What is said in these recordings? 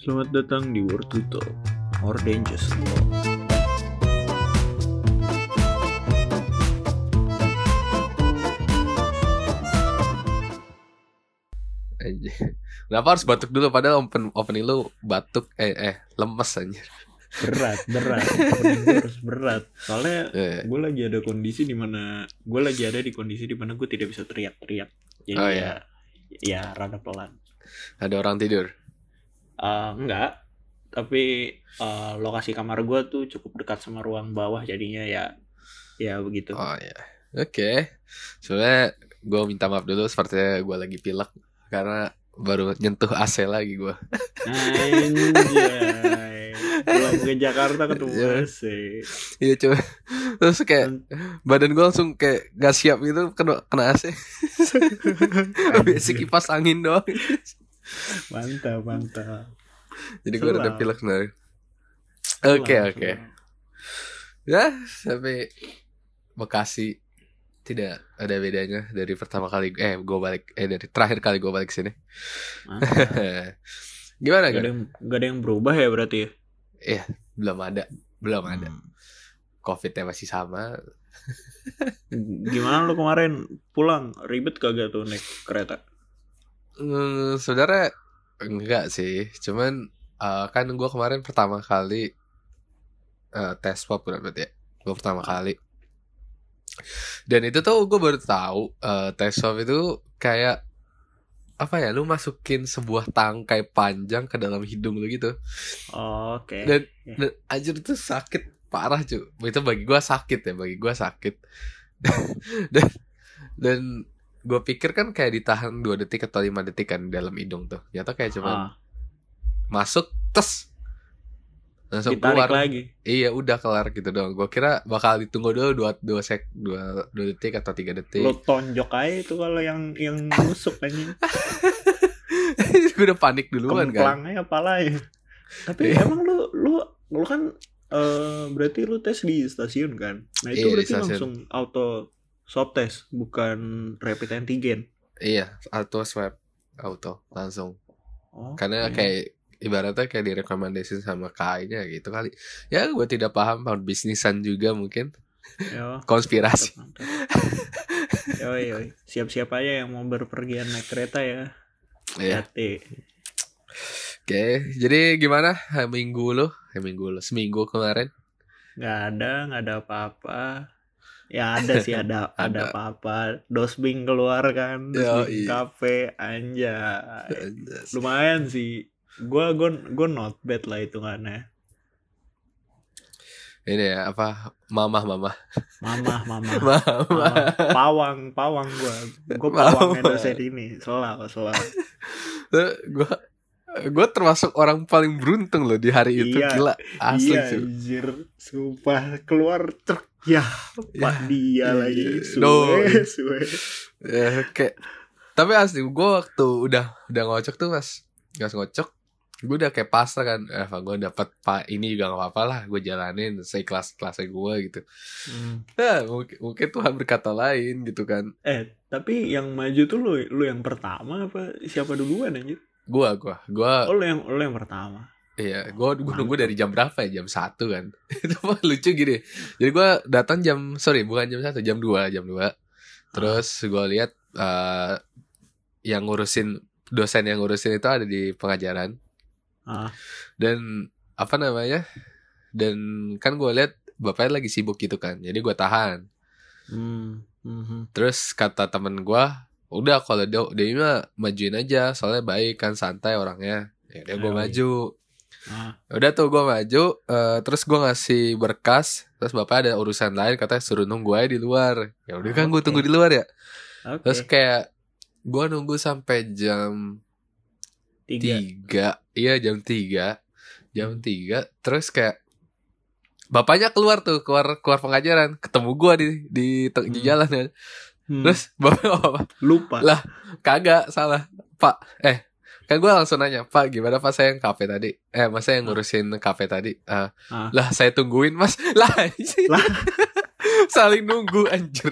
Selamat datang di World to Talk, or Dangerous Talk. Anjir. Kenapa harus batuk dulu padahal open opening lu batuk eh eh lemes anjir. Berat, berat. Harus berat. Soalnya Eh, gue lagi ada kondisi di mana gue lagi ada di kondisi di mana gue tidak bisa teriak-teriak. Jadi Oh, ya, ya rada pelan. ada orang tidur. Eh, enggak, tapi eh, lokasi kamar gue tuh cukup dekat sama ruang bawah jadinya ya ya begitu. Oh ya. Oke. Sebenarnya gue minta maaf dulu sepertinya gue lagi pilek karena baru nyentuh AC lagi gue. Anjay. Pulang ke Jakarta ketemu Iya. AC. Iya coba. Terus kayak badan gue langsung kayak gak siap gitu kena kena AC. Basic kipas angin doang. Mantap, mantap. Jadi gue udah pilek sebenarnya. Oke oke. Ya sampai Bekasi tidak ada bedanya dari pertama kali eh gue balik eh dari terakhir kali gue balik sini. Gimana Gak ada, yang, gak ada yang berubah ya berarti ya? Iya belum ada belum ada. Hmm. Covidnya masih sama. Gimana lu kemarin pulang? Ribet kagak tuh naik kereta? Hmm, sebenarnya enggak sih, cuman eh, kan gue kemarin pertama kali eh, tes swab kan berarti ya, gue pertama kali. Dan itu tuh gue baru tahu eh, tes swab itu kayak apa ya, lu masukin sebuah tangkai panjang ke dalam hidung lu gitu. Oh, Oke. Dan, Iya. dan anjir itu sakit parah cuy. Itu bagi gue sakit ya, bagi gue sakit. dan dan gue pikir kan kayak ditahan 2 detik atau 5 detik kan dalam hidung tuh. Ternyata kayak cuma Ah, masuk tes langsung ditarik keluar. lagi. Iya udah kelar gitu doang. Gue kira bakal ditunggu dulu dua dua sek dua, dua detik atau tiga detik. Lu tonjok aja itu kalau yang yang nusuk anjing. gue udah panik duluan kan. Kemplangnya apalah ya. Tapi Iya. emang lu lu lu kan eh berarti lu tes di stasiun kan? Nah itu di berarti langsung auto swab test bukan rapid antigen. Iya, auto swab auto langsung. Oh, Karena oke. kayak ibaratnya kayak direkomendasi sama KAI-nya gitu kali. Ya gue tidak paham paham bisnisan juga mungkin Yo, konspirasi. yoi. Siap-siap aja yang mau berpergian naik kereta ya. Iya. Hati. Oke, jadi gimana minggu lu? Eh, minggu lu seminggu kemarin? Nggak ada, nggak ada apa-apa. Ya ada sih ada ada apa-apa. Dosbing keluar kan, dosbing kafe anjay. Lumayan sih. Gua gua gua not bad lah hitungannya. Ini ya apa mamah mamah Mamah, mamah. mamah. Mamah. Pawang, pawang gua. Gua pawangnya dosen ini. Selalu, selalu. gue gue termasuk orang paling beruntung loh di hari itu Iya. gila asli iya, sih anjir. Sumpah keluar truk. Ya, Pak dia iya. lagi. Doi. Suwe, suwe. ya, kayak tapi asli gue waktu udah udah ngocok tuh mas gas ngocok gue udah kayak pasrah kan eh gue dapat pak ini juga gak apa-apa lah gue jalanin seikhlas kelasnya gue gitu Hmm. nah mungkin mungkin Tuhan berkata lain gitu kan Eh, tapi yang maju tuh lu, lu yang pertama apa siapa duluan anjir? gue gue gue Oh, lu yang, lu yang pertama. Iya, gue gue nunggu dari jam berapa ya? Jam satu kan. Itu lucu gini. Jadi gue datang jam sorry bukan jam satu, jam 2 jam 2 Terus gue lihat eh yang ngurusin dosen yang ngurusin itu ada di pengajaran Ah, dan apa namanya? Dan kan gue lihat bapaknya lagi sibuk gitu kan. Jadi gue tahan. hmm, mhm. Terus kata temen gue, udah kalau dia dia mah majuin aja, soalnya baik kan santai orangnya. Ya udah gue maju. Ah, Udah tuh gue maju, eh, terus gue ngasih berkas, terus bapak ada urusan lain, katanya suruh nunggu aja di luar. Ya udah kan gue Oke. tunggu di luar ya. Oke. Terus kayak gue nunggu sampai jam Tiga. tiga, iya jam tiga, jam tiga. Terus kayak bapaknya keluar tuh, keluar keluar pengajaran, ketemu gue di di, di Hmm. jalan kan. Hmm, Terus bapak apa? lupa. Lah. Kagak salah, Pak. Eh kan gue langsung nanya Pak gimana Pak saya yang kafe tadi? Eh mas saya yang ngurusin kafe tadi. Eh, Ah. lah saya tungguin mas. Lah Lah. saling nunggu anjir.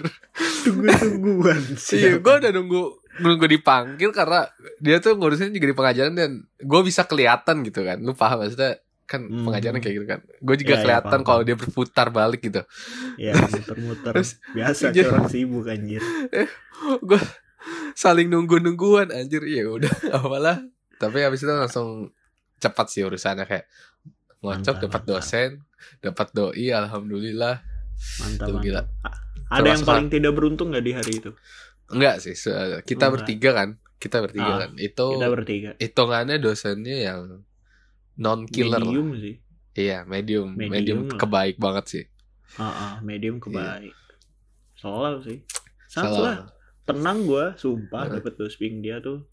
Tunggu-tungguan. Iya gue udah nunggu nunggu dipanggil karena dia tuh ngurusin juga di pengajaran dan gue bisa kelihatan gitu kan. Lu paham maksudnya kan Hmm. pengajaran kayak gitu kan. Gue juga iya, kelihatan paham, kalau dia berputar balik gitu. Ya muter-muter. Biasa Jadi- orang sibuk anjir. Gue saling nunggu nungguan anjir. Ya udah apalah. Tapi habis itu langsung cepat sih urusannya kayak ngocok dapat dosen dapat doi alhamdulillah. Mantap Tuh, mantap. Gila. Ada yang Termasuk- paling tidak beruntung nggak di hari itu? Enggak sih kita enggak. bertiga kan kita bertiga Ah, kan. Itu kita bertiga. hitungannya dosennya yang non killer medium sih. Iya medium. Medium, Medium lah. kebaik banget sih. Ah, ah, medium kebaik. Selalu sih. Salah. Tenang gua sumpah Heeh. dapet dosing dia tuh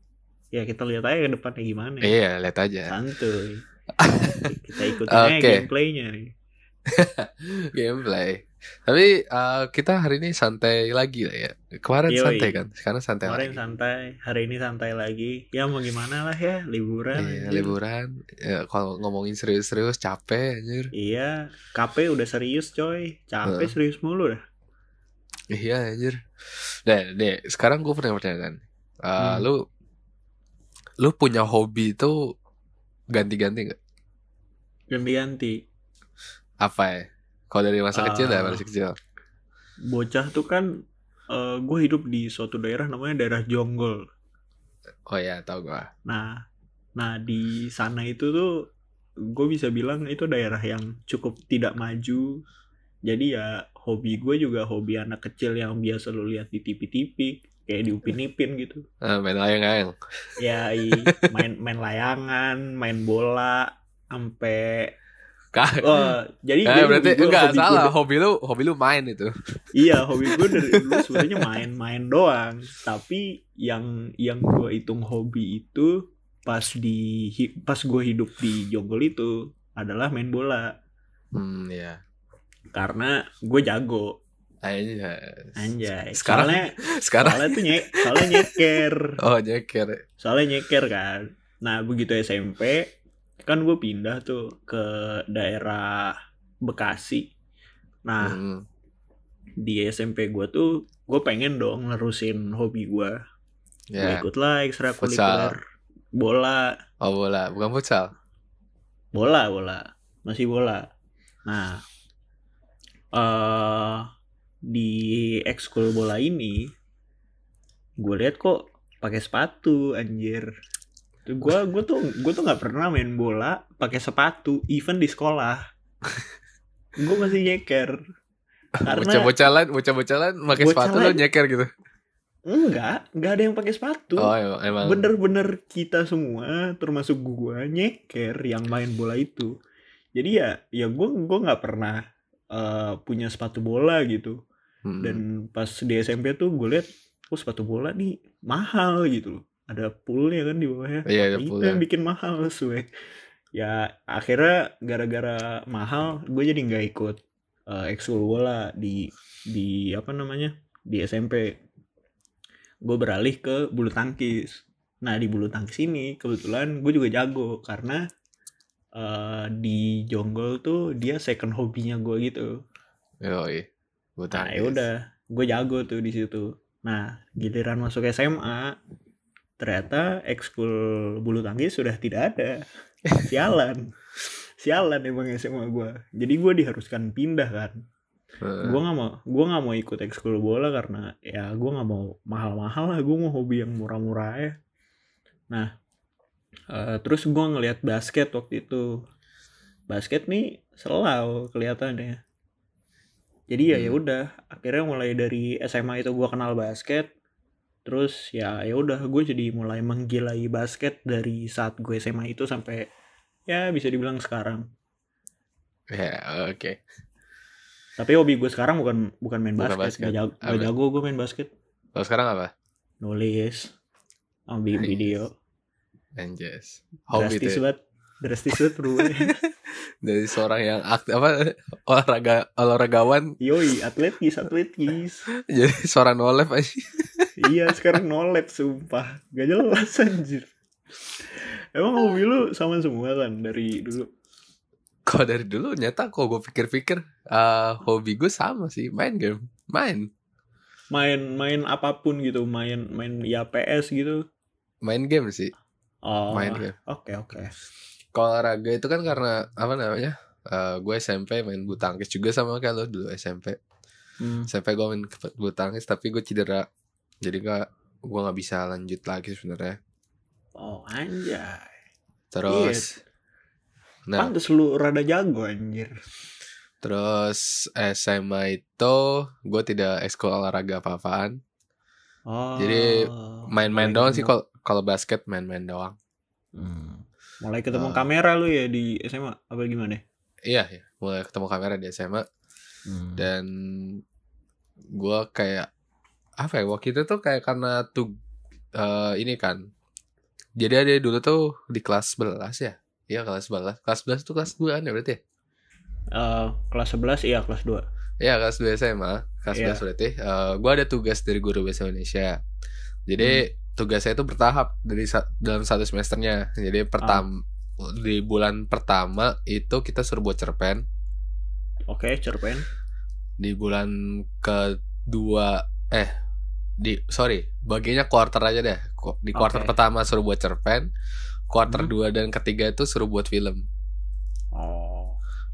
ya kita lihat aja ke depannya gimana ya. iya lihat aja santuy kita ikutin aja Oke. gameplaynya nih gameplay tapi eh, kita hari ini santai lagi lah ya kemarin Yoi. santai kan sekarang santai kemarin lagi santai hari ini santai lagi ya mau gimana lah ya liburan Iya, anjir. liburan. Ya, kalau ngomongin serius-serius capek anjir. iya KP udah serius coy capek Heeh. serius mulu dah Iya anjir. Deh, deh, sekarang gue pernah pertanyaan. Uh, Hmm. lu lu punya hobi itu ganti-ganti nggak? ganti-ganti Apa ya? Kalau dari masa Ah. kecil dari masih kecil. bocah tuh kan gue hidup di suatu daerah namanya daerah Jonggol Oh ya, tau gua. Nah, nah di sana itu tuh gue bisa bilang itu daerah yang cukup tidak maju. Jadi ya hobi gue juga hobi anak kecil yang biasa lo lihat di TV-TV kayak di Upin Ipin gitu. Ah, main layang-layang. Ya i, main main layangan, main bola, sampai Kah? oh jadi jadi berarti gua- enggak hobi salah. da- Hobi lu hobi lu main itu. iya hobi gue dari dulu sebenarnya main-main doang. Tapi yang yang gue hitung hobi itu pas di pas gue hidup di Jonggol itu adalah main bola. Hmm, ya. Karena gue jago. Aja. anjay. Sekarang- soalnya Sekarang soalnya tuh nye, soalnya nyeker. Oh nyeker. soalnya nyeker kan. Nah begitu SMP kan gue pindah tuh ke daerah Bekasi. Nah Hmm. di SMP gue tuh gue pengen dong nerusin hobi gue. Gue Ya. ikut lah ekstrakurikuler bola. Oh bola, bukan futsal. bola bola. Masih bola. Nah eh di ekskul bola ini gue lihat kok pakai sepatu anjir gue gue tuh gue tuh nggak pernah main bola pakai sepatu even di sekolah gue masih nyeker karena Bocah-bocalan, bocah-bocalan pakai sepatu Bocalan. nyeker gitu. enggak enggak ada yang pakai sepatu Oh, emang. bener-bener kita semua termasuk gua nyeker yang main bola itu jadi ya ya gua gua nggak pernah eh, punya sepatu bola gitu. Hmm. dan pas di SMP tuh gue lihat oh sepatu bola nih mahal gitu loh. Ada poolnya kan di bawahnya. Iya, ada itu yang bikin mahal suwe. Ya akhirnya gara-gara mahal gue jadi nggak ikut eh, ekskul bola di di apa namanya di SMP gue beralih ke bulu tangkis. Nah di bulu tangkis ini kebetulan gue juga jago karena eh, di Jonggol tuh dia second hobinya gue gitu Yoi. Bulu Nah, ya udah, gue jago tuh di situ. Nah, giliran masuk SMA, ternyata ekskul bulu tangkis sudah tidak ada. Sialan. Sialan emang SMA gue. Jadi gue diharuskan pindah kan. Heeh. Gue nggak mau, gue nggak mau ikut ekskul bola karena ya gue nggak mau mahal-mahal lah. Gue mau hobi yang murah-murah ya. Nah, eh, terus gue ngelihat basket waktu itu. Basket nih selalu kelihatannya. Jadi ya Hmm. ya udah, akhirnya mulai dari SMA itu gue kenal basket. Terus ya ya udah gue jadi mulai menggilai basket dari saat gue SMA itu sampai ya bisa dibilang sekarang. Ya, oke. Tapi hobi gue sekarang bukan bukan main Bukan basket, basket. Gak, jago, gak jago gue main basket. Kalau sekarang apa? Nulis, ambil video. Anjas. Hobi Drastis banget, drastis banget perubahannya. Dari seorang yang aktif apa olahraga olahragawan Yoi, atletis, atletis. jadi seorang nolep aja. iya sekarang nolep sumpah, gak jelas anjir. Emang hobi lu sama semua kan dari dulu? Kalau dari dulu nyata kok gue pikir-pikir eh hobi gue sama sih main game, main. main main apa pun gitu main main ya PS gitu main game sih oh main game. oke oke. Kalau olahraga itu kan karena apa namanya Eh gue SMP main bulu tangkis juga sama kayak lo dulu SMP Hmm. SMP gue main bulu tangkis tapi gue cedera. Jadi gak gue nggak bisa lanjut lagi sebenarnya. Oh anjay. Terus nah. Pantes lu rada jago anjir. Terus SMA itu gue tidak ekskul olahraga apa-apaan oh Jadi, main-main mulai doang sih ketemu- kalau kalau basket main-main doang. Hmm. mulai ketemu Ah. kamera lu ya di SMA apa gimana? Iya ya mulai ketemu kamera di SMA Hmm. dan gue kayak apa ya waktu itu tuh kayak karena tuh eh, ini kan. Jadi ada dulu tuh di kelas 11 ya? Iya kelas 11 kelas 11 tuh kelas 2 ya berarti ya? Eh, kelas 11 iya kelas 2 Iya kelas 2 SMA Kelas Iya. 11 berarti eh, Gue ada tugas dari guru bahasa Indonesia. Jadi tugasnya itu bertahap dari sa- dalam satu semesternya. Jadi pertama Di bulan pertama itu kita suruh buat cerpen. Oke cerpen. Di bulan kedua Eh di sorry bagiannya quarter aja deh. Di quarter Oke. pertama suruh buat cerpen quarter Hmm. dua dan ketiga itu suruh buat film. Oh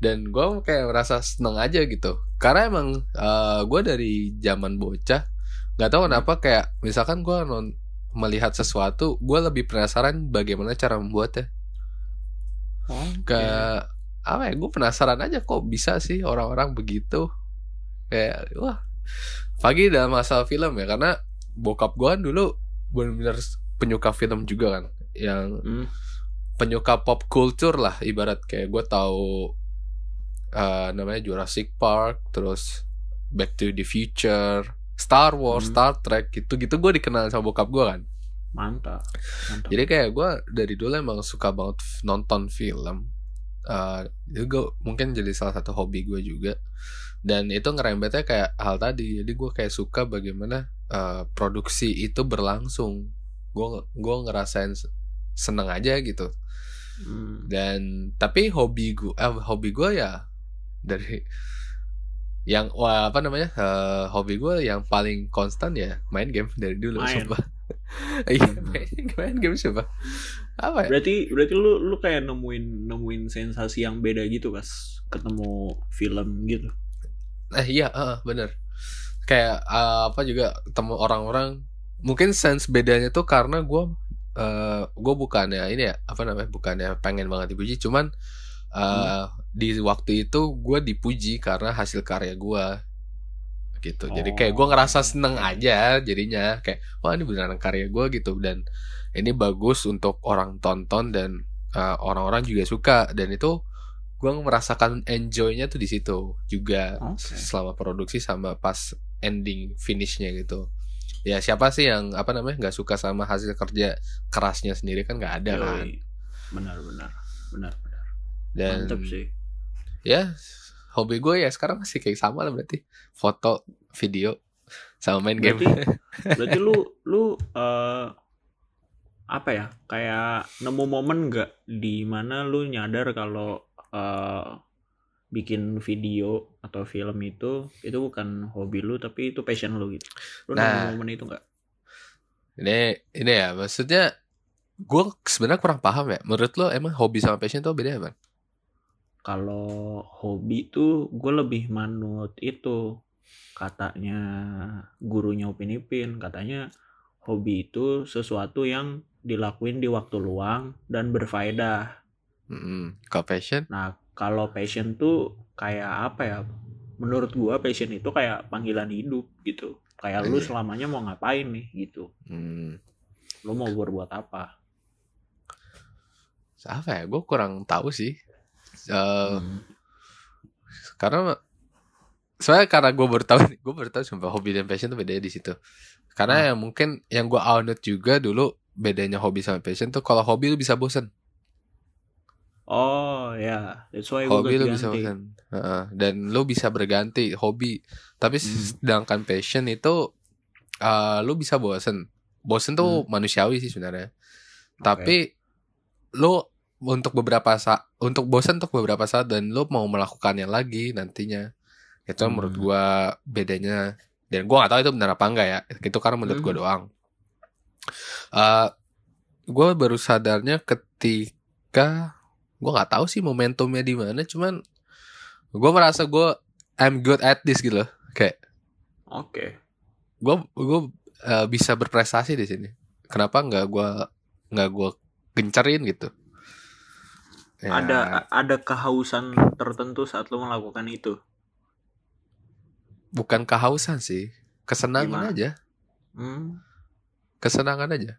dan gue kayak merasa seneng aja gitu. Karena emang gue dari zaman bocah nggak tahu kenapa kayak misalkan gue non melihat sesuatu gue lebih penasaran bagaimana cara membuatnya. Oh kayak apa ya gue penasaran aja kok bisa sih orang-orang begitu. Kayak wah pagi dalam masalah film ya karena bokap gue kan dulu benar-benar penyuka film juga kan. Yang Hmm. penyuka pop culture lah ibarat kayak gue tahu eh, namanya Jurassic Park terus Back to the Future Star Wars Hmm. Star Trek gitu gitu gue dikenal sama bokap gue kan. Mantap mantap. Jadi kayak gue dari dulu emang suka banget nonton film. Eh itu gua- mungkin jadi salah satu hobi gue juga. Dan itu ngerembetnya kayak hal tadi. Jadi gue kayak suka bagaimana eh, produksi itu berlangsung. Gue gue ngerasain se- seneng aja gitu. Hmm. dan tapi hobi gue eh, hobi gue ya dari yang wah apa namanya eh, hobi gue yang paling konstan ya main game dari dulu Main. sumpah. Iya main, main game sumpah. Apa ya? Berarti berarti lu lu kayak nemuin nemuin sensasi yang beda gitu pas ketemu film gitu? Eh iya heeh, bener. Kayak eh, apa juga ketemu orang-orang. Mungkin sense bedanya tuh karena gue eh gue bukannya ini ya apa namanya bukannya pengen banget dipuji cuman eh di waktu itu gue dipuji karena hasil karya gue gitu. Jadi kayak gue ngerasa seneng aja jadinya. Kayak wah ini beneran karya gue gitu. Dan ini bagus untuk orang tonton dan eh, orang-orang juga suka. Dan itu gue merasakan enjoynya tuh di situ juga Oke. selama produksi sama pas ending finishnya gitu. Ya siapa sih yang apa namanya nggak suka sama hasil kerja kerasnya sendiri? Kan nggak ada kan Yoi. benar benar benar benar dan mantap sih. ya hobi gue ya sekarang masih kayak sama lah berarti. Foto video sama main game. Berarti- berarti lu lu eh, apa ya kayak nemu momen nggak di mana lu nyadar kalau eh, bikin video atau film itu itu bukan hobi lu tapi itu passion lu gitu? Lu Nah. nemu momen itu nggak? Ini ini ya maksudnya gue sebenarnya kurang paham ya. Menurut lo emang hobi sama passion tuh beda apa kalau hobi tuh gue lebih manut itu katanya gurunya Upin Ipin. Katanya hobi itu sesuatu yang dilakuin di waktu luang dan berfaedah. Mm-mm. kalau passion? Nah kalau passion tuh kayak apa ya? Menurut gue passion itu kayak panggilan hidup gitu. Kayak lu Iya. selamanya mau ngapain nih gitu. Hmm, lu mau berbuat apa? Apa ya? Gue kurang tahu sih Eh, Hmm. karena soalnya karena gue baru tahu gue baru tahu sumpah hobi dan passion tuh bedanya di situ. Karena Ah. yang mungkin yang gue audit juga dulu bedanya hobi sama passion tuh kalau hobi lu bisa bosen. Oh ya. That's why hobi lu bisa bosen. Heeh, dan lu bisa berganti hobi. Tapi Hmm. sedangkan passion itu eh, lu bisa bosen. Bosen tuh Hmm. manusiawi sih sebenarnya. Tapi lu untuk beberapa saat untuk bosan untuk beberapa saat dan lu mau melakukannya lagi nantinya itu Hmm. menurut gua bedanya dan gue gak tahu itu benar apa enggak ya itu karena menurut gue Mhm. doang Eh gue baru sadarnya ketika gue nggak tahu sih momentumnya di mana cuman gue merasa gue I'm good at this gitu loh kayak Oke. gue gue eh, bisa berprestasi di sini kenapa nggak gue nggak gue gencerin gitu Ya, Ada ada kehausan tertentu saat lo melakukan itu. bukan kehausan sih kesenangan Gimana? aja Hmm. kesenangan aja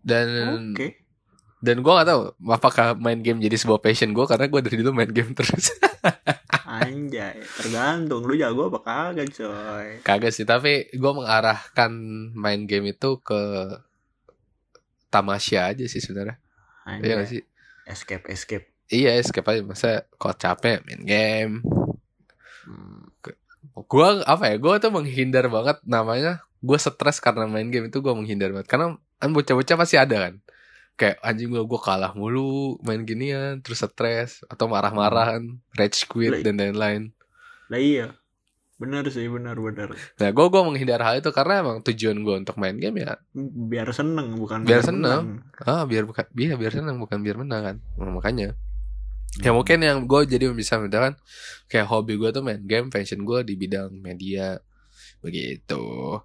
dan Oke. dan gue gak tahu apakah main game jadi sebuah passion gue karena gue dari dulu main game terus Anjay, tergantung lu jago apa kagak, coy. kagak sih tapi gue mengarahkan main game itu ke tamasya aja sih sebenarnya iya gak Anjay. sih? Escape, escape. iya escape aja. Masa kalau capek main game? Hmm. gue apa ya? Gue tuh menghindar banget namanya. Gue stres karena main game itu gue menghindar banget. Karena kan bocah-bocah pasti ada kan? Kayak anjing gue gue kalah mulu main ginian. Terus stres atau marah-marahan rage quit dan lain-lain. Lah iya. Benar sih, benar benar. nah gue gue menghindar hal itu karena emang tujuan gue untuk main game ya Biar seneng bukan Biar seneng. menang. ah biar bukan biar biar senang bukan biar menang kan Nah, makanya ya mungkin yang gue jadi bisa misalkan kayak hobi gue tuh main game passion gue di bidang media begitu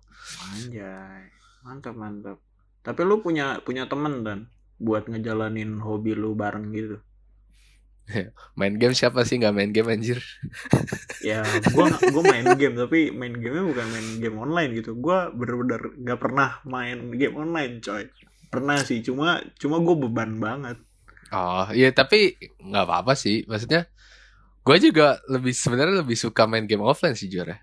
Anjay. Mantap, mantap. Tapi lu punya punya temen dan buat ngejalanin hobi lu bareng gitu. main game siapa sih nggak main game anjir Ya, gua nggak- gua main game tapi main gamenya bukan main game online gitu. Gua bener-bener gak pernah main game online, coy. Pernah sih, cuma cuma gue beban banget. oh iya tapi nggak apa-apa sih maksudnya gue juga lebih sebenarnya lebih suka main game offline sih juara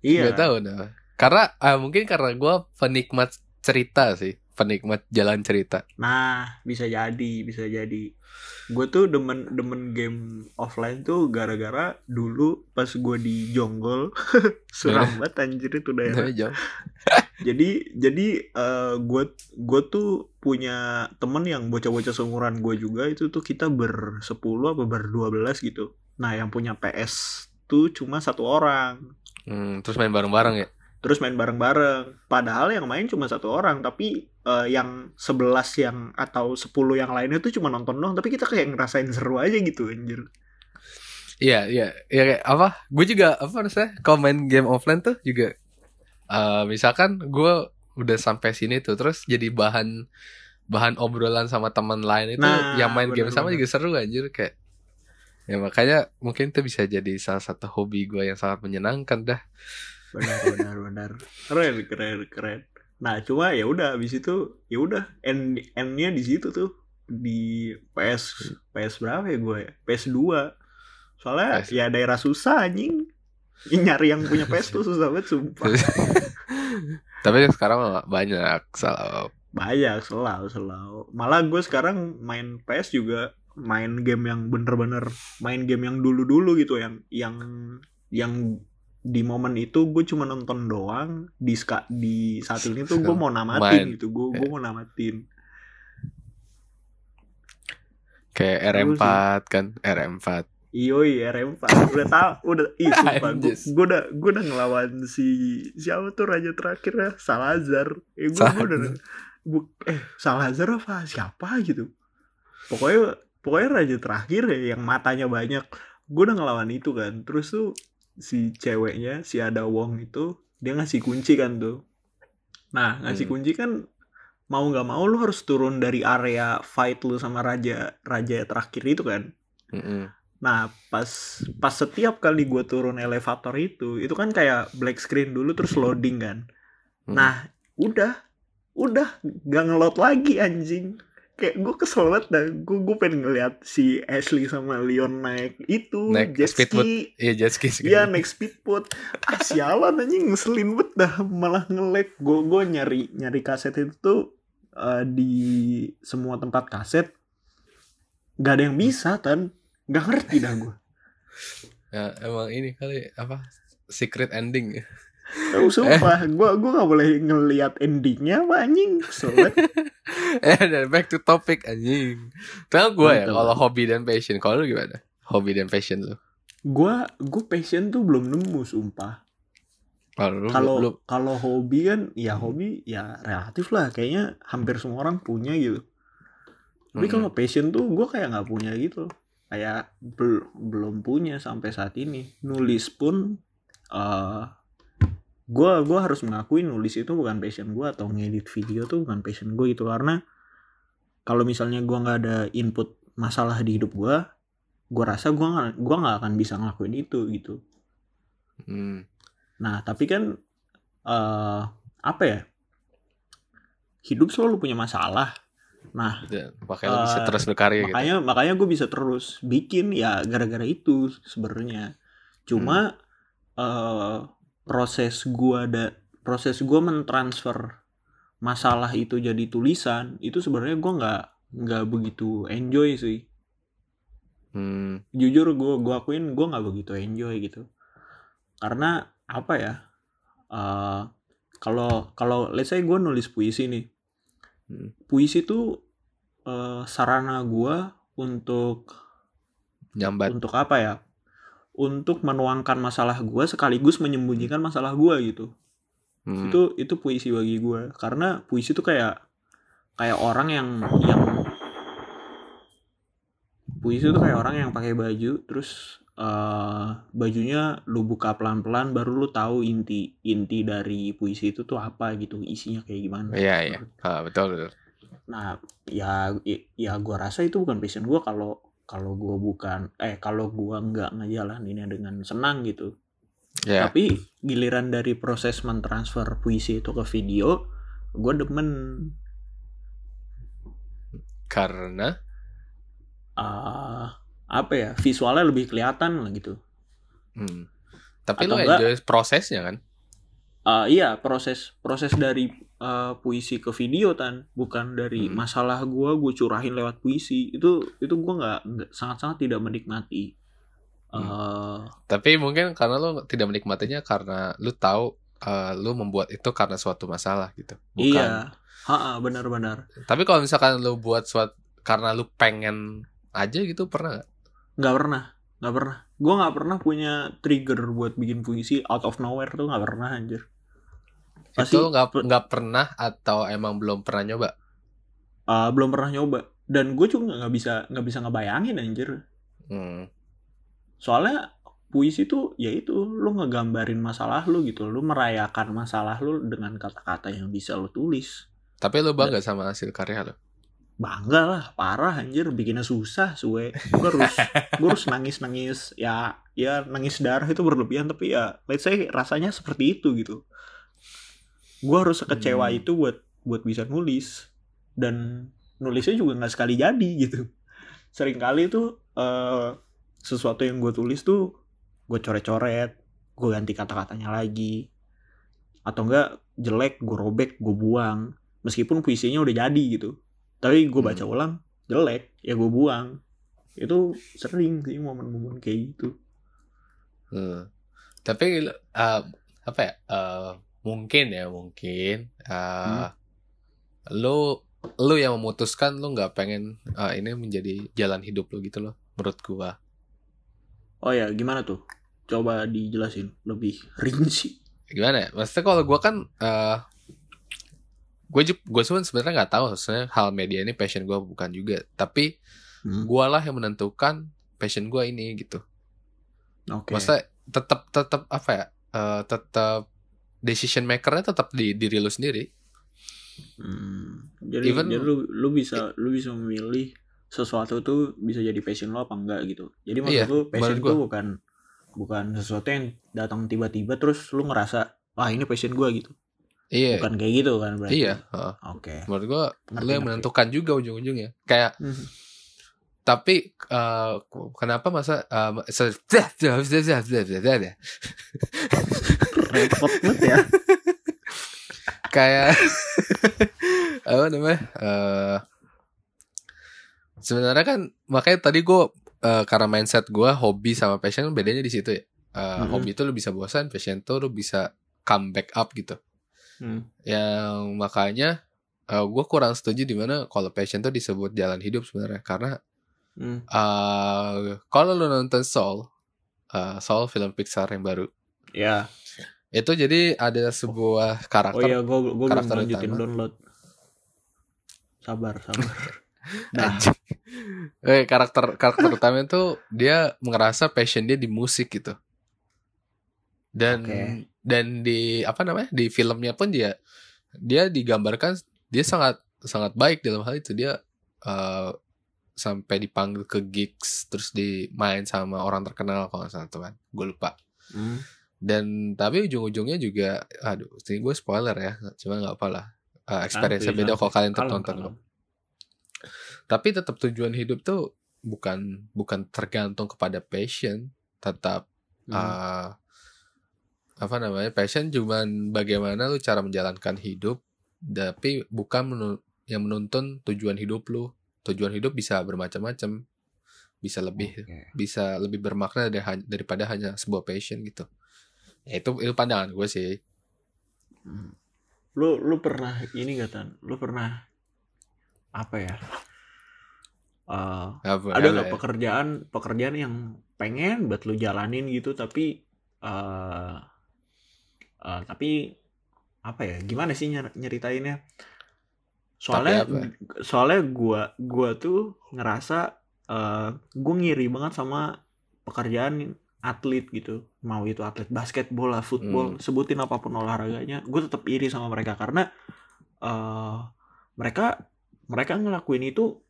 Iya. Gak tahu nah karena ah, mungkin karena gue penikmat cerita sih penikmat jalan cerita Nah, bisa jadi, bisa jadi. Gue tuh demen demen game offline tuh gara-gara dulu pas gue di Jonggol suram banget anjir itu daerah. Jauh. jadi jadi gue gue tuh punya temen yang bocah-bocah seumuran gue juga itu tuh kita bersepuluh apa berdua belas gitu. Nah, yang punya PS tuh cuma satu orang. Hmm, terus main bareng-bareng ya terus main bareng-bareng. Padahal yang main cuma satu orang, tapi eh, yang 11 yang atau 10 yang lainnya tuh cuma nonton doang, tapi kita kayak ngerasain seru aja gitu anjir. Iya, iya, iya kayak apa? Gue juga apa rasanya kalau main game offline tuh juga eh misalkan gue udah sampai sini tuh terus jadi bahan bahan obrolan sama teman lain itu Nah, yang main game sama juga seru anjir kayak ya makanya mungkin itu bisa jadi salah satu hobi gue yang sangat menyenangkan dah Benar benar benar. Keren keren keren. Nah, cuma ya udah habis itu ya udah end endnya di situ tuh di PS PS berapa ya gue ya? PS 2. Soalnya PS. ya daerah susah anjing. Nyari yang punya PS tuh susah banget sumpah. tapi sekarang banyak salah Banyak selalu selalu. Malah gue sekarang main PS juga main game yang bener-bener main game yang dulu-dulu gitu yang yang yang di momen itu gue cuma nonton doang di ska, di saat ini tuh gue mau namatin Main. gitu gue gue mau namatin. Kayak Seru R4 kan R4 Yoi RM4 udah tau udah ih sumpah gue udah gue udah ngelawan si siapa tuh raja terakhir ya? Salazar. Eh gue udah bu, eh Salazar apa? Siapa gitu? Pokoknya pokoknya raja terakhir ya yang matanya banyak. Gue udah ngelawan itu kan. Terus tuh si ceweknya si ada Wong itu dia ngasih kunci kan tuh nah ngasih Hmm. kunci kan mau nggak mau lu harus turun dari area fight lu sama raja raja terakhir itu kan Mm-mm. Nah, pas pas setiap kali gue turun elevator itu, itu kan kayak black screen dulu terus loading kan. Hmm. Nah, udah, udah gak ngelot lagi anjing. Kayak gue kesel banget dah. Gue gue pengen ngeliat si Ashley sama Leon naik itu Naik jet speedboat. ski. iya jet ski. Iya naik speedboat. Ah sialan anjing ngeselin banget dah malah ngelek. Gue gue nyari nyari kaset itu tuh eh, di semua tempat kaset. Gak ada yang bisa kan. Gak ngerti dah gue. Ya, emang ini kali apa secret ending Tahu sumpah, gua gua nggak boleh ngelihat endingnya apa anjing. Soalnya eh dan back to topic anjing. Tahu gue ya kalau hobi dan passion kalau lu gimana? Hobi dan passion lu? Gua gua passion tuh belum nemu sumpah. Kalau kalau hobi kan ya hobi ya relatif lah. Kayaknya hampir semua orang punya gitu. Tapi Mm-mm. kalau passion tuh gue kayak nggak punya gitu. Kayak bel- belum punya sampai saat ini. Nulis pun eh gue gua harus mengakui nulis itu bukan passion gue atau ngedit video tuh bukan passion gue gitu karena kalau misalnya gue nggak ada input masalah di hidup gue gue rasa gue nggak gua nggak akan bisa ngelakuin itu gitu Hmm. Nah, tapi kan eh apa ya? Hidup selalu punya masalah. Nah, Dan makanya lu bisa Eh, terus berkarya gitu. makanya makanya gue bisa terus bikin ya gara-gara itu sebenarnya. Cuma eh proses gua ada proses gua mentransfer masalah itu jadi tulisan itu sebenarnya gua nggak nggak begitu enjoy sih. Hmm. jujur gue gue akuin gue nggak begitu enjoy gitu karena apa ya eh, kalau kalau let's say gue nulis puisi nih Hmm. puisi itu eh, sarana gue untuk Nyambat. untuk apa ya untuk menuangkan masalah gue sekaligus menyembunyikan masalah gue gitu Hmm. itu itu puisi bagi gue karena puisi itu kayak kayak orang yang yang puisi itu kayak orang yang pakai baju terus eh bajunya lu buka pelan-pelan baru lu tahu inti inti dari puisi itu tuh apa gitu isinya kayak gimana Iya, iya. Ah, betul, betul. nah ya ya gua rasa itu bukan passion gua kalau kalau gua bukan eh kalau gua nggak ngejalaninnya dengan senang gitu Ya. tapi giliran dari proses mentransfer puisi itu ke video gue demen Karena eh apa ya visualnya lebih kelihatan lah gitu hmm. Tapi Atau lu enggak- enjoy prosesnya kan? Eh, iya proses proses dari eh, puisi ke video tan bukan dari Hmm. masalah gue gue curahin lewat puisi itu itu gue nggak nggak- sangat-sangat tidak menikmati Hmm. eh Tapi mungkin karena lu tidak menikmatinya karena lu tahu eh, lu membuat itu karena suatu masalah gitu. Bukan. iya ha benar-benar Tapi kalau misalkan lu buat suatu karena lu pengen aja gitu pernah nggak? nggak pernah nggak pernah gue nggak pernah punya trigger buat bikin puisi out of nowhere tuh nggak pernah anjir Pasti- itu nggak nggak pernah atau emang belum pernah nyoba? Uh, belum pernah nyoba. Dan gue juga nggak bisa nggak bisa ngebayangin anjir. Hmm. soalnya puisi tuh ya itu lu ngegambarin masalah lu gitu. Lu merayakan masalah lu dengan kata-kata yang bisa lu tulis. Tapi lu bangga sama hasil karya lu? bangga lah parah anjir. Bikinnya susah suwe. Gue harus gue harus nangis nangis ya ya nangis darah itu berlebihan. Tapi ya let's say rasanya seperti itu gitu gue harus sekecewa Hmm. itu buat buat bisa nulis dan nulisnya juga nggak sekali jadi gitu sering kali tuh eh, sesuatu yang gue tulis tuh gue coret-coret gue ganti kata-katanya lagi atau enggak jelek gue robek gue buang meskipun puisinya udah jadi gitu tapi gue baca Hmm. ulang jelek ya gue buang itu sering sih momen-momen kayak gitu Hmm. Tapi uh, apa ya? uh, mungkin ya mungkin. Uh, lu lu yang memutuskan lu nggak pengen uh, ini menjadi jalan hidup lu gitu loh menurut gua. oh ya gimana tuh? Coba dijelasin lebih rinci. Gimana ya? Maksudnya kalau gua kan uh, gue gue sebenarnya nggak tahu sebenarnya hal media ini passion gua bukan juga. Tapi Hmm, gua lah yang menentukan passion gua ini gitu. Oke. Maksudnya tetap tetap apa ya? eh, tetap decision makernya tetap di diri lu sendiri. Hmm, jadi, Even- jadi lu lu bisa lu bisa memilih sesuatu tuh bisa jadi passion lo apa enggak gitu. Jadi maksud Iya, lu passion menurut itu bukan bukan sesuatu yang datang tiba-tiba terus lu ngerasa wah ini passion gua gitu. Iya. Bukan kayak gitu kan berarti. Iya. heeh. Oke. Menurut gua Ngerti, lu yang menentukan juga ujung-ujungnya. Kayak Hmm. tapi eh, kenapa masa eh, banget ya. kayak apa namanya? eh sebenarnya kan makanya tadi gua eh, karena mindset gua hobi sama passion bedanya di situ ya. Eh, Mhm. Hobi itu lu bisa bosan, passion tuh lu bisa comeback up gitu. Hmm. yang makanya gue kurang setuju di mana kalau passion tuh disebut jalan hidup sebenarnya karena Hmm. uh, kalau lu nonton Soul uh, Soul film Pixar yang baru Ya. Itu jadi ada sebuah Oh karakter iya, gue gue belum karakter lanjutin utama. download. Sabar, sabar. Nah. Eh, karakter karakter utama itu dia merasa passion dia di musik gitu. Dan Oke. dan di apa namanya? Di filmnya pun dia dia digambarkan dia sangat sangat baik dalam hal itu dia eh, sampai dipanggil ke gigs terus dimain sama orang terkenal kalau nggak salah tuh kan. Gue lupa. hmm, Dan tapi ujung-ujungnya juga aduh, ini gue spoiler ya. Cuma nggak apa lah. Eh, experience santuy, beda kalau kalian Kalem, tertonton kalem. kok tapi tetap tujuan hidup tuh bukan bukan tergantung kepada passion tetap Hmm. eh, apa namanya passion cuman bagaimana lu cara menjalankan hidup tapi bukan menu- yang menuntun tujuan hidup lu tujuan hidup bisa bermacam-macam bisa lebih Oke. bisa lebih bermakna dari- daripada hanya sebuah passion gitu ya, itu itu pandangan gue sih Hmm. Lu lu pernah ini gak tan? Lu pernah apa ya? Eh, Apa- ada nggak ya? pekerjaan pekerjaan yang pengen buat lu jalanin gitu tapi eh eh, tapi apa ya gimana sih nyer- nyeritainnya soalnya soalnya gua gua tuh ngerasa eh gua ngiri banget sama pekerjaan atlet gitu mau itu atlet basket bola football sebutin apa pun olahraganya gue tetap iri sama mereka karena eh mereka mereka ngelakuin itu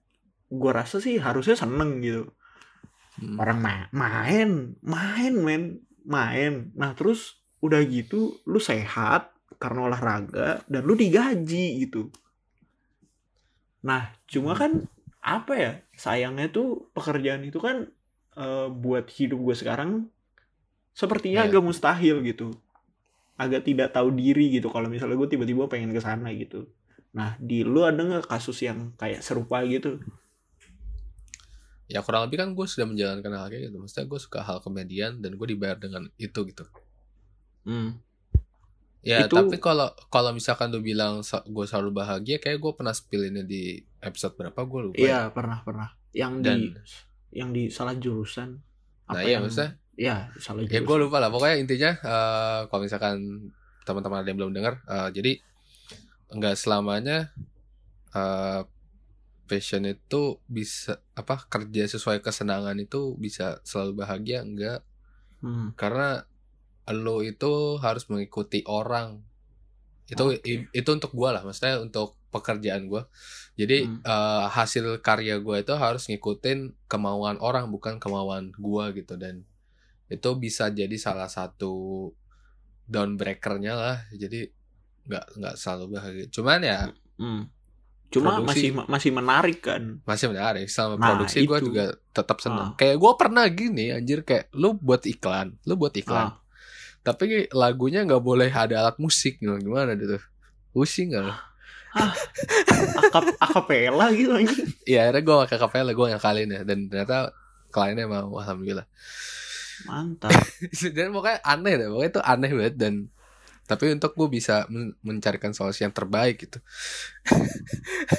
gue rasa sih harusnya seneng gitu. Hmm. orang ma- main main men main. Nah terus udah gitu lu sehat karena olahraga dan lu digaji gitu. Nah cuma kan apa ya sayangnya tuh pekerjaan itu kan eh, buat hidup gue sekarang sepertinya Ya. agak mustahil gitu agak tidak tahu diri gitu kalau misalnya gue tiba-tiba pengen ke sana gitu nah di lu ada nggak kasus yang kayak serupa gitu ya kurang lebih kan gue sudah menjalankan hal kayak gitu maksudnya gue suka hal komedian dan gue dibayar dengan itu gitu hmm. ya Itu- tapi kalau kalau misalkan lu bilang gue selalu bahagia kayak gue pernah spill ini di episode berapa gue lupa ya. Iya pernah pernah. Yang di dan yang di salah jurusan. nah iya yang- maksudnya Ya salah ya jurusan. gue lupa lah pokoknya intinya eh, kalau misalkan teman-teman ada yang belum dengar eh, jadi nggak selamanya eh, passion itu bisa apa kerja sesuai kesenangan itu bisa selalu bahagia enggak Hmm. karena lo itu harus mengikuti orang itu Oke. i- itu untuk gua lah maksudnya untuk pekerjaan gua jadi Hmm. eh, hasil karya gua itu harus ngikutin kemauan orang bukan kemauan gua gitu dan itu bisa jadi salah satu downbreakernya lah jadi nggak nggak selalu bahagia cuman ya Hmm. Cuma Produksi. masih masih menarik kan. masih menarik selama Nah, produksi itu. juga tetap seneng Ah. kayak gua pernah gini anjir kayak lu buat iklan lu buat iklan Ah, tapi lagunya nggak boleh ada alat musik gimana gimana gitu pusing gak lo? akap akapela gitu anjing. Iya akhirnya gue pakai kapela gue ngakalin ya dan ternyata kliennya mau alhamdulillah Mantap. dan pokoknya aneh deh pokoknya itu aneh banget dan tapi untuk gue bisa men- mencarikan solusi yang terbaik gitu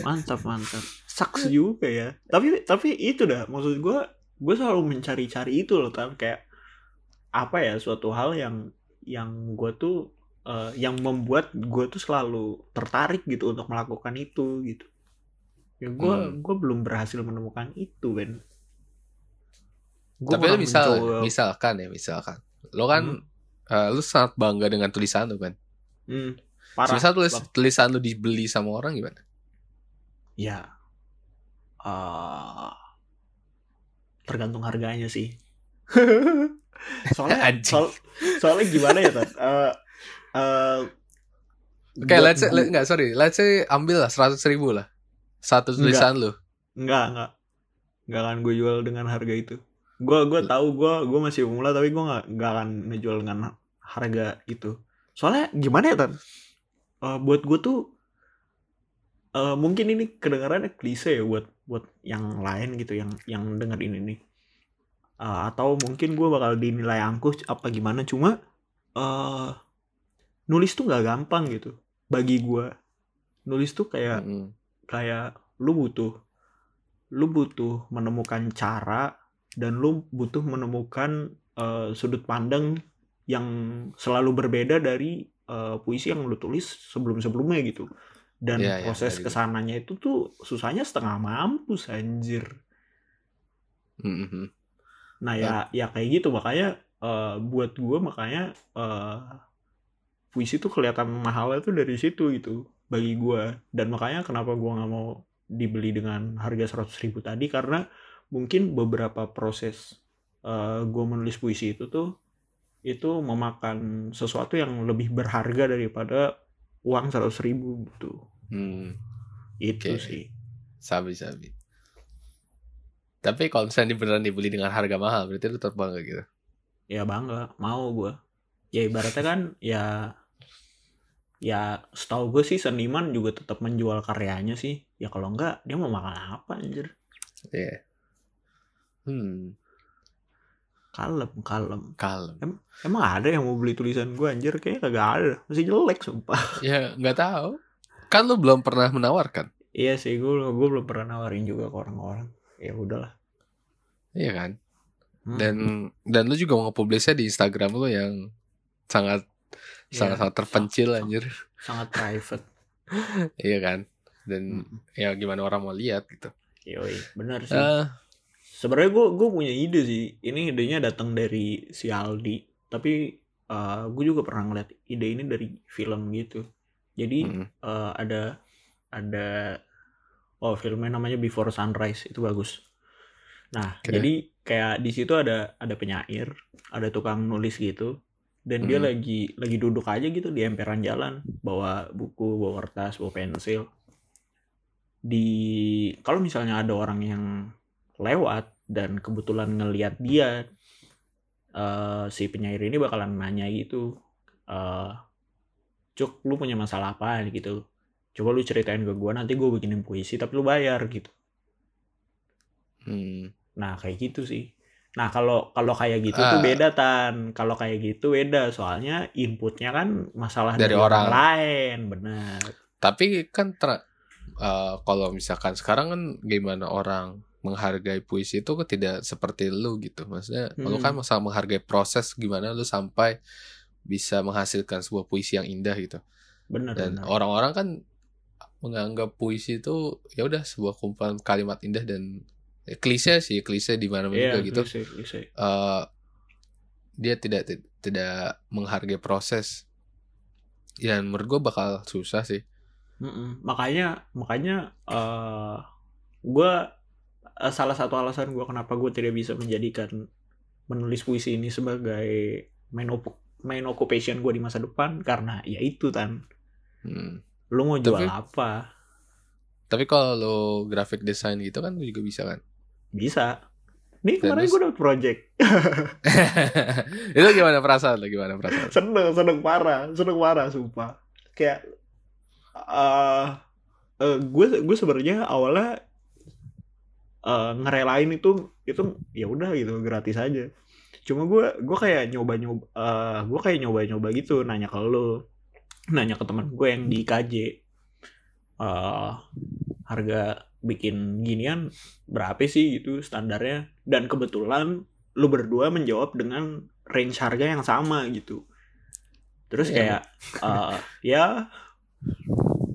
Mantap, mantap. Saks juga ya. Tapi tapi itu dah maksud gua gue selalu mencari-cari itu loh kan kayak apa ya suatu hal yang yang gue tuh eh, yang membuat gue tuh selalu tertarik gitu untuk melakukan itu gitu. Ya gue Hmm. gue belum berhasil menemukan itu Ben. Gua tapi lu misal mencoba- misalkan ya misalkan. Lo kan eh, lu sangat bangga dengan tulisan lu kan Hmm, parah. Misal tulis tulisan lu dibeli sama orang gimana? Ya eh, tergantung harganya sih. Soalnya soal, soalnya gimana ya Tan? Eh, eh, Oke, buat let's say, let- enggak sorry, let's say ambil lah seratus ribu lah satu Enggak. tulisan lu. Enggak, enggak. Enggak akan gue jual dengan harga itu. Gue gue tahu gue gue masih pemula tapi gue nggak nggak akan ngejual dengan harga itu. Soalnya gimana ya tan? Eh, buat gue tuh eh, mungkin ini kedengarannya klise ya buat buat yang lain gitu yang yang dengerin ini. Eh, atau mungkin gue bakal dinilai angkuh apa gimana cuma eh nulis tuh nggak gampang gitu bagi gue. Nulis tuh kayak Mm-mm. kayak lu butuh lu butuh menemukan cara dan lu butuh menemukan eh, sudut pandang yang selalu berbeda dari uh, puisi yang lu tulis sebelum-sebelumnya gitu. Dan Iya, iya, proses dari- ke sananya itu tuh susahnya setengah mampus anjir. Hmm, hmm. Nah ya ya kayak gitu makanya eh, buat gue makanya eh, puisi tuh kelihatan mahalnya tuh dari situ gitu bagi gue dan makanya kenapa gue nggak mau dibeli dengan harga 100.000 ribu tadi karena mungkin beberapa proses eh, gue menulis puisi itu tuh itu memakan sesuatu yang lebih berharga daripada uang 100.000 ribu gitu Hmm, itu Oke. sih sabi sabi. Tapi kalau misalnya beneran dibeli dengan harga mahal, berarti lu tetap bangga gitu. ya bangga mau gue ya ibaratnya kan ya ya setahu gue sih seniman juga tetap menjual karyanya sih ya kalau enggak dia mau makan apa anjir Iya. Hmm, kalem kalem kalem. emang ada yang mau beli tulisan gue anjir kayaknya kagak ada masih jelek sumpah Ya nggak tahu. Kan lu belum pernah menawarkan, iya sih gue gue belum pernah nawarin juga ke orang-orang ya udahlah iya kan? Hmm. Dan dan lu juga mau nge-publishnya di Instagram lu yang sangat Iya, sangat sangat terpencil sang- anjir. sangat private iya kan? Dan Hmm. ya gimana orang mau lihat gitu. Yoi, bener sih Eh, Sebenarnya gue gue punya ide sih. Ini idenya datang dari si Aldi. Tapi gue juga pernah ngeliat ide ini dari film gitu. Jadi mm, eh, ada ada oh filmnya namanya Before Sunrise itu bagus. Nah Oke. jadi kayak di situ ada ada penyair, ada tukang nulis gitu. Dan dia Hmm. lagi lagi duduk aja gitu di emperan jalan, bawa buku, bawa kertas, bawa pensil. Di kalau misalnya ada orang yang lewat dan kebetulan ngeliat dia eh, si penyair ini bakalan nanya gitu eh cuk lu punya masalah apa gitu coba lu ceritain ke gue nanti gue bikinin puisi tapi lu bayar gitu hmm. nah kayak gitu sih nah kalau kalau kayak gitu tuh Ah. beda tan kalau kayak gitu beda soalnya inputnya kan masalah Dari dari, orang. lain benar Tapi kan tra- eh, kalau misalkan sekarang kan gimana orang menghargai puisi itu kan tidak seperti lu gitu. Maksudnya lu Hmm. kan masalah menghargai proses gimana lu sampai bisa menghasilkan sebuah puisi yang indah gitu. benar Dan orang-orang kan menganggap puisi itu ya udah sebuah kumpulan kalimat indah dan klise sih, klise di mana Iya, juga gitu. klise, klise. Eh, dia tidak ti- tidak menghargai proses. Dan menurut gue bakal susah sih. Mm-mm. Makanya makanya eh gue eh, salah satu alasan gue kenapa gue tidak bisa menjadikan menulis puisi ini sebagai main op- main occupation gue di masa depan karena ya itu tan Hmm. lu mau jual Tapi- apa Tapi kalau lo graphic design gitu kan lo juga bisa kan? Bisa. Nih Dan kemarin gue dapet project. Itu gimana perasaan lo? Gimana perasaan? seneng seneng parah seneng parah sumpah. Kayak eh eh, gue gue sebenarnya awalnya eh, ngerelain itu itu ya udah gitu gratis aja. Cuma gue gue kayak nyoba nyoba eh, gue kayak nyoba nyoba gitu nanya ke lo nanya ke teman gue yang di KJ eh harga bikin ginian berapa sih gitu standarnya? Dan kebetulan lu berdua menjawab dengan range harga yang sama gitu. Terus Iya. kayak eh, ya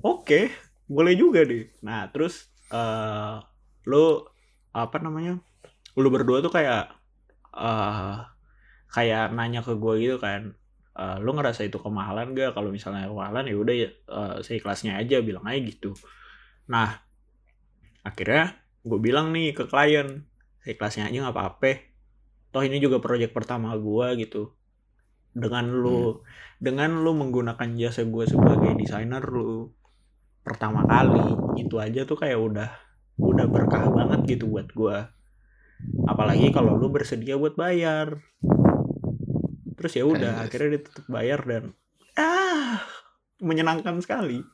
oke boleh juga deh. Nah terus eh lu apa namanya lu berdua tuh kayak eh kayak nanya ke gue gitu kan eh, lu ngerasa itu kemahalan gak kalau misalnya kemahalan ya udah ya eh, seikhlasnya aja bilang aja gitu. Nah akhirnya gue bilang nih ke klien seikhlasnya aja nggak apa-apa. Toh ini juga project pertama gue gitu. Dengan lu dengan lu menggunakan jasa gue sebagai desainer lu pertama kali itu aja tuh kayak udah udah berkah banget gitu buat gue apalagi kalau lu bersedia buat bayar. Terus ya udah akhirnya dia tetap bayar dan ah menyenangkan sekali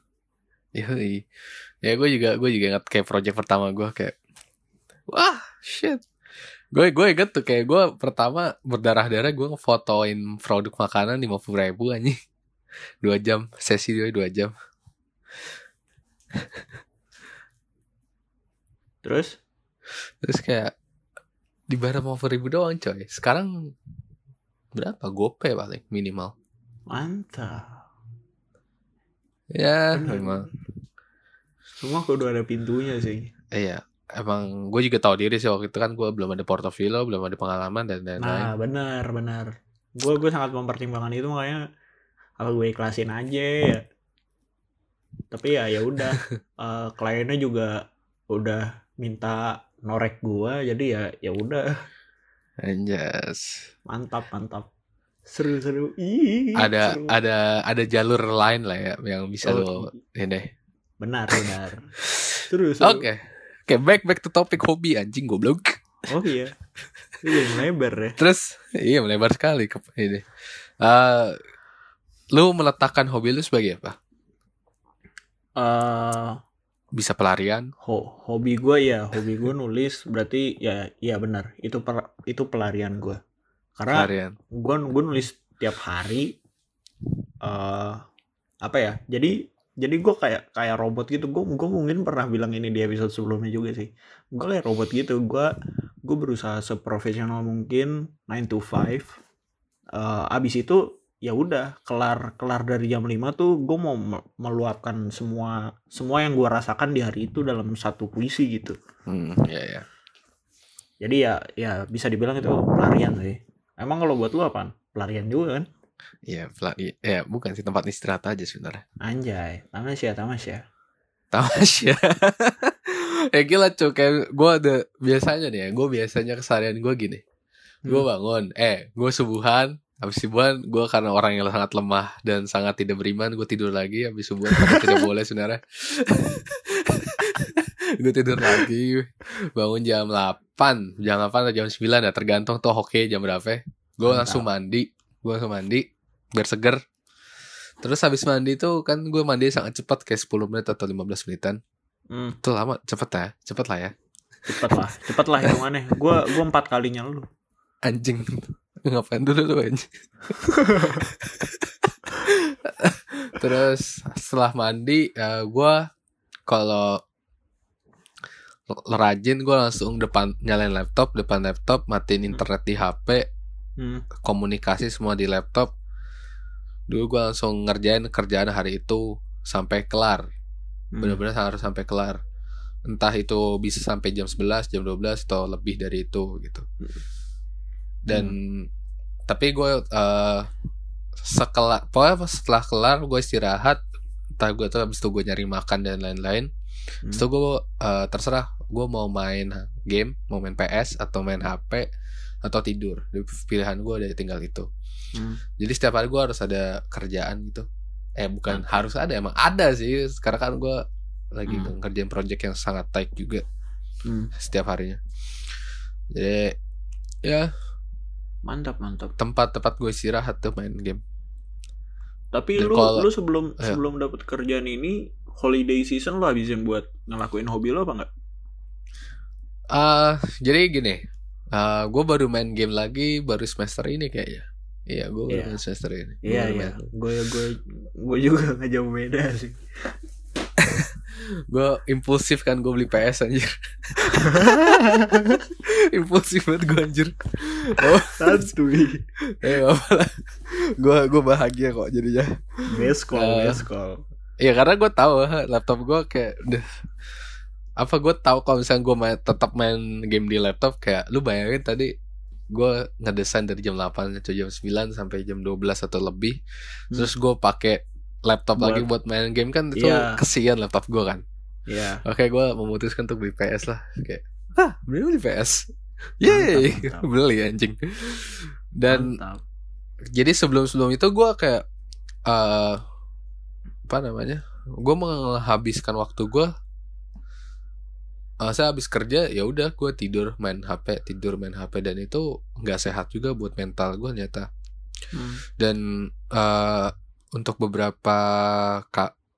Yoi. Ya gue juga gue juga ingat kayak project pertama gue kayak wah shit. Gue gue inget tuh kayak gue pertama berdarah-darah gue ngefotoin produk makanan lima puluh ribu anjing dua jam sesi dia dua jam. terus Terus kayak di barang lima puluh ribu doang coy. Sekarang berapa gope paling minimal Mantap. Ya Bener. memang Semua kudu ada pintunya sih. iya emang gue juga tahu diri sih waktu itu kan gue belum ada portofolio belum ada pengalaman dan lain-lain Nah, benar, benar. Gue gue sangat mempertimbangkan itu makanya apa gue ikhlasin aja ya. Tapi ya ya udah Eh, kliennya juga udah minta norek gua jadi ya ya udah Anjas. mantap mantap seru seru Ih, ada seru. ada ada jalur lain lah ya yang bisa Oh, lo ini benar benar. Seru seru. Oke. Oke back back to topik hobi anjing goblok. Oh iya. Jadi melebar ya. Terus iya melebar sekali ke ini. Eh lu meletakkan hobi lu sebagai apa? Eh bisa pelarian? ho hobi gue ya hobi gue nulis. Berarti ya ya benar. Itu per, itu pelarian gue karena pelarian gue gue nulis tiap hari eh apa ya jadi jadi gue kayak kayak robot gitu. Gue gue mungkin pernah bilang ini di episode sebelumnya juga sih. Gue kayak robot gitu. Gue gue berusaha seprofesional mungkin 9 to 5 eh abis itu ya udah kelar kelar dari jam 5 tuh gue mau me- meluapkan semua semua yang gue rasakan di hari itu dalam satu puisi gitu. Hmm ya ya. Jadi ya ya bisa dibilang itu pelarian sih emang kalau buat lu apa pelarian juga kan Iya, pela- iya, ya, bukan sih tempat istirahat aja sebenarnya. Anjay, tamasya, tamasya. Tamasya. ya gila cuy, kayak gue ada biasanya nih ya, gue biasanya keseharian gue gini. Gue Hmm. bangun, eh gue subuhan, habis subuhan gue karena orang yang sangat lemah dan sangat tidak beriman, gue tidur lagi habis subuhan tidak boleh sebenarnya. gue tidur lagi, bangun jam 8, jam 8 atau jam 9 ya tergantung tuh hoki jam berapa. Gue langsung mandi, gue langsung mandi biar seger. Terus habis mandi tuh kan gue mandi sangat cepat kayak 10 menit atau 15 menitan. Hmm, Itu lama, cepet ya, cepet lah ya. cepet lah, cepet lah hitungannya. Gua gua empat kalinya lu. Anjing, ngapain dulu tuh anjing. Terus setelah mandi, ya gue kalau rajin gue langsung depan nyalain laptop, depan laptop, matiin internet di HP, Hmm. komunikasi semua di laptop. Dulu gue langsung ngerjain kerjaan hari itu sampai kelar. hmm. benar-benar harus sampai kelar entah itu bisa sampai jam 11 jam 12 atau lebih dari itu gitu dan tapi gue eh sekelar pokoknya setelah kelar gue istirahat entah gue tuh habis itu gue nyari makan dan lain-lain Hmm. Itu gue eh, terserah gue mau main game mau main PS atau main HP atau tidur pilihan gue ada tinggal itu Hmm. jadi setiap hari gue harus ada kerjaan gitu eh bukan Mantap. harus ada emang ada sih sekarang kan gue lagi Hmm. ngerjain project yang sangat tight juga Hmm. setiap harinya jadi ya Mantap, mantap. tempat-tempat gue istirahat tuh main game Tapi Dan lu kalau- lu sebelum Ayo. sebelum dapat kerjaan ini holiday season lu habisin buat ngelakuin hobi lo apa enggak? Ah jadi gini ah gue baru main game lagi baru semester ini kayaknya iya gue baru Iya. main semester ini Iya iya. Gue gue gue juga nggak jauh beda sih. gue impulsif kan gue beli PS anjir impulsif banget gue anjir oh Santuy. eh gue gue bahagia kok jadinya Best call, Eh. best call. ya karena gue tahu laptop gue kayak udah apa gue tahu kalau misalnya gue main, tetap main game di laptop kayak lu bayangin tadi gue ngedesain dari jam 8 atau jam 9 sampai jam 12 atau lebih Hmm. terus gue pakai laptop Buat- lagi buat main game kan itu Iya. kesian laptop gue kan Iya. Oke, gue memutuskan untuk beli PS lah. Kayak, ah, beli beli PS. Yeay, Mantap, mantap. beli anjing. Dan Mantap. jadi sebelum sebelum itu gue kayak, eh apa namanya? Gue menghabiskan waktu gue. Eh, saya habis kerja ya udah gue tidur main HP tidur main HP dan itu nggak sehat juga buat mental gue ternyata. Hmm. dan eh untuk beberapa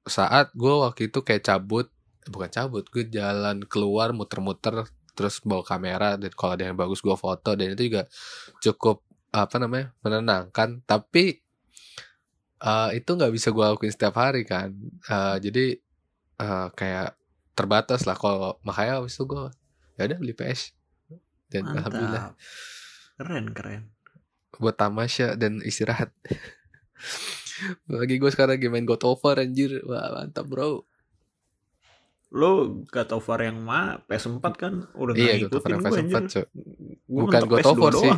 saat gue waktu itu kayak cabut bukan cabut gue jalan keluar muter-muter terus bawa kamera dan kalau ada yang bagus gue foto dan itu juga cukup apa namanya menenangkan. Tapi eh itu nggak bisa gue lakuin setiap hari kan. Eh, jadi eh, kayak terbatas lah kalau makanya habis itu gue ya udah beli PS dan alhamdulillah Mantap. Keren, keren. buat tamasya dan istirahat. Lagi gue sekarang lagi main God of War anjir. Wah, mantap, Bro. Lo God of War yang mana? PS4 kan udah Iya, God of War ngikutin yang gue PS4, anjir. Cok. Gua Bukan God of PS2 War sih.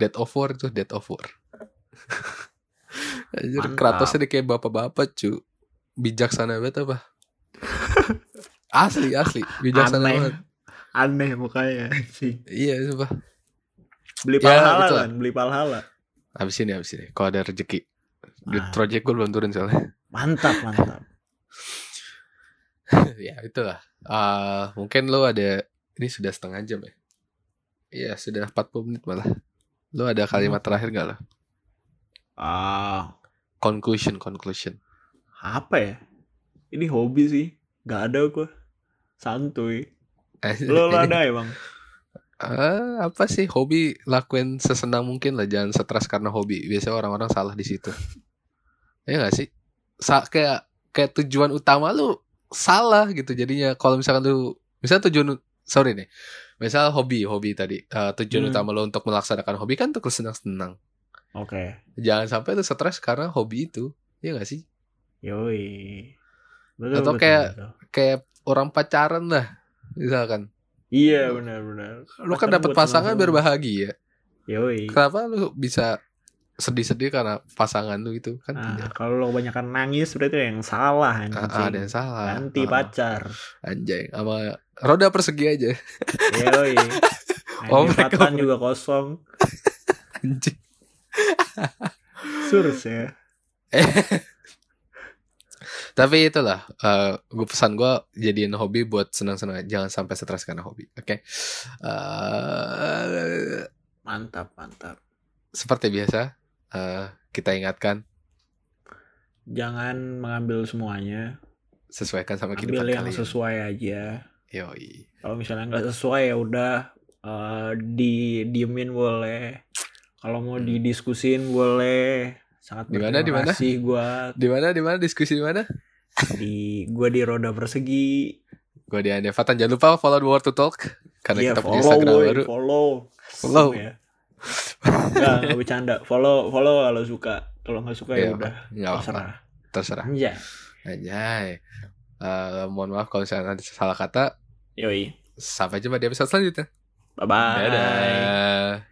Dead of War itu Dead of War. Anjir, Mantap. Kratosnya kayak bapak-bapak, cu. Bijaksana banget apa? Asli, asli. Bijaksana Aneh. banget. Aneh mukanya sih. Iya, sumpah. Beli Ya, palhala itulah. kan, beli palhala. Habis ini, habis ini. Kalau ada rezeki. Di Ah. project gue belum turun soalnya. Mantap, mantap. ya, itulah. Eh, mungkin lo ada... Ini sudah setengah jam ya? Iya, sudah 40 menit malah. Lo ada kalimat Hmm. terakhir gak lo? Ah, Conclusion, conclusion. apa ya? Ini hobi sih. Gak ada gua. Santuy. Eh, Lo, lo ada ya bang? Eh, apa sih? Hobi lakuin sesenang mungkin lah jangan stres karena hobi. Biasanya orang-orang salah di situ. Ya gak sih? Sa kayak kayak tujuan utama lu salah gitu jadinya. Kalau misalkan lu misalnya tujuan sorry nih. Misal hobi hobi tadi. Eh, tujuan Hmm. utama lu untuk melaksanakan hobi kan untuk senang-senang. Oke. jangan sampai lu stres karena hobi itu. Ya gak sih? Yoi. Betul, Atau betul, kayak- betul. kayak orang pacaran lah misalkan Iya benar-benar. lu kan buat pasangan biar bahagia Yoi. kenapa lu bisa sedih-sedih karena pasangan lu itu kan Nah, tidak kalau lo kebanyakan nangis berarti yang salah anjing. Ah, ada yang salah Ganti Ah, pacar. anjay sama roda persegi aja Yoi. Oh, Fatan juga kosong. anjing Surs ya. Tapi itulah eh gue pesan gue jadiin hobi buat senang-senang jangan sampai stres karena hobi oke Eh, Mantap, mantap. seperti biasa eh kita ingatkan Jangan mengambil semuanya. sesuaikan sama kehidupan Ambil yang kalian sesuai aja. yoi Kalau misalnya nggak sesuai ya udah eh, di diemin boleh. Kalau mau Hmm. didiskusin boleh. Sangat Di mana, di mana? kasih gua di mana di mana diskusi di mana di gua di roda persegi. gue di Anda Fatan jangan lupa follow the World to Talk karena Iya, kita punya follow, Instagram woy, baru follow. Follow. Ya. Enggak, enggak bercanda. Follow, follow kalau suka. Kalau nggak suka Iya, ya udah. nggak Terserah. terserah Anjay. Anjay. Eh, mohon maaf kalau misalnya ada salah kata. Yoi. Sampai jumpa di episode selanjutnya. Bye-bye. Dadah.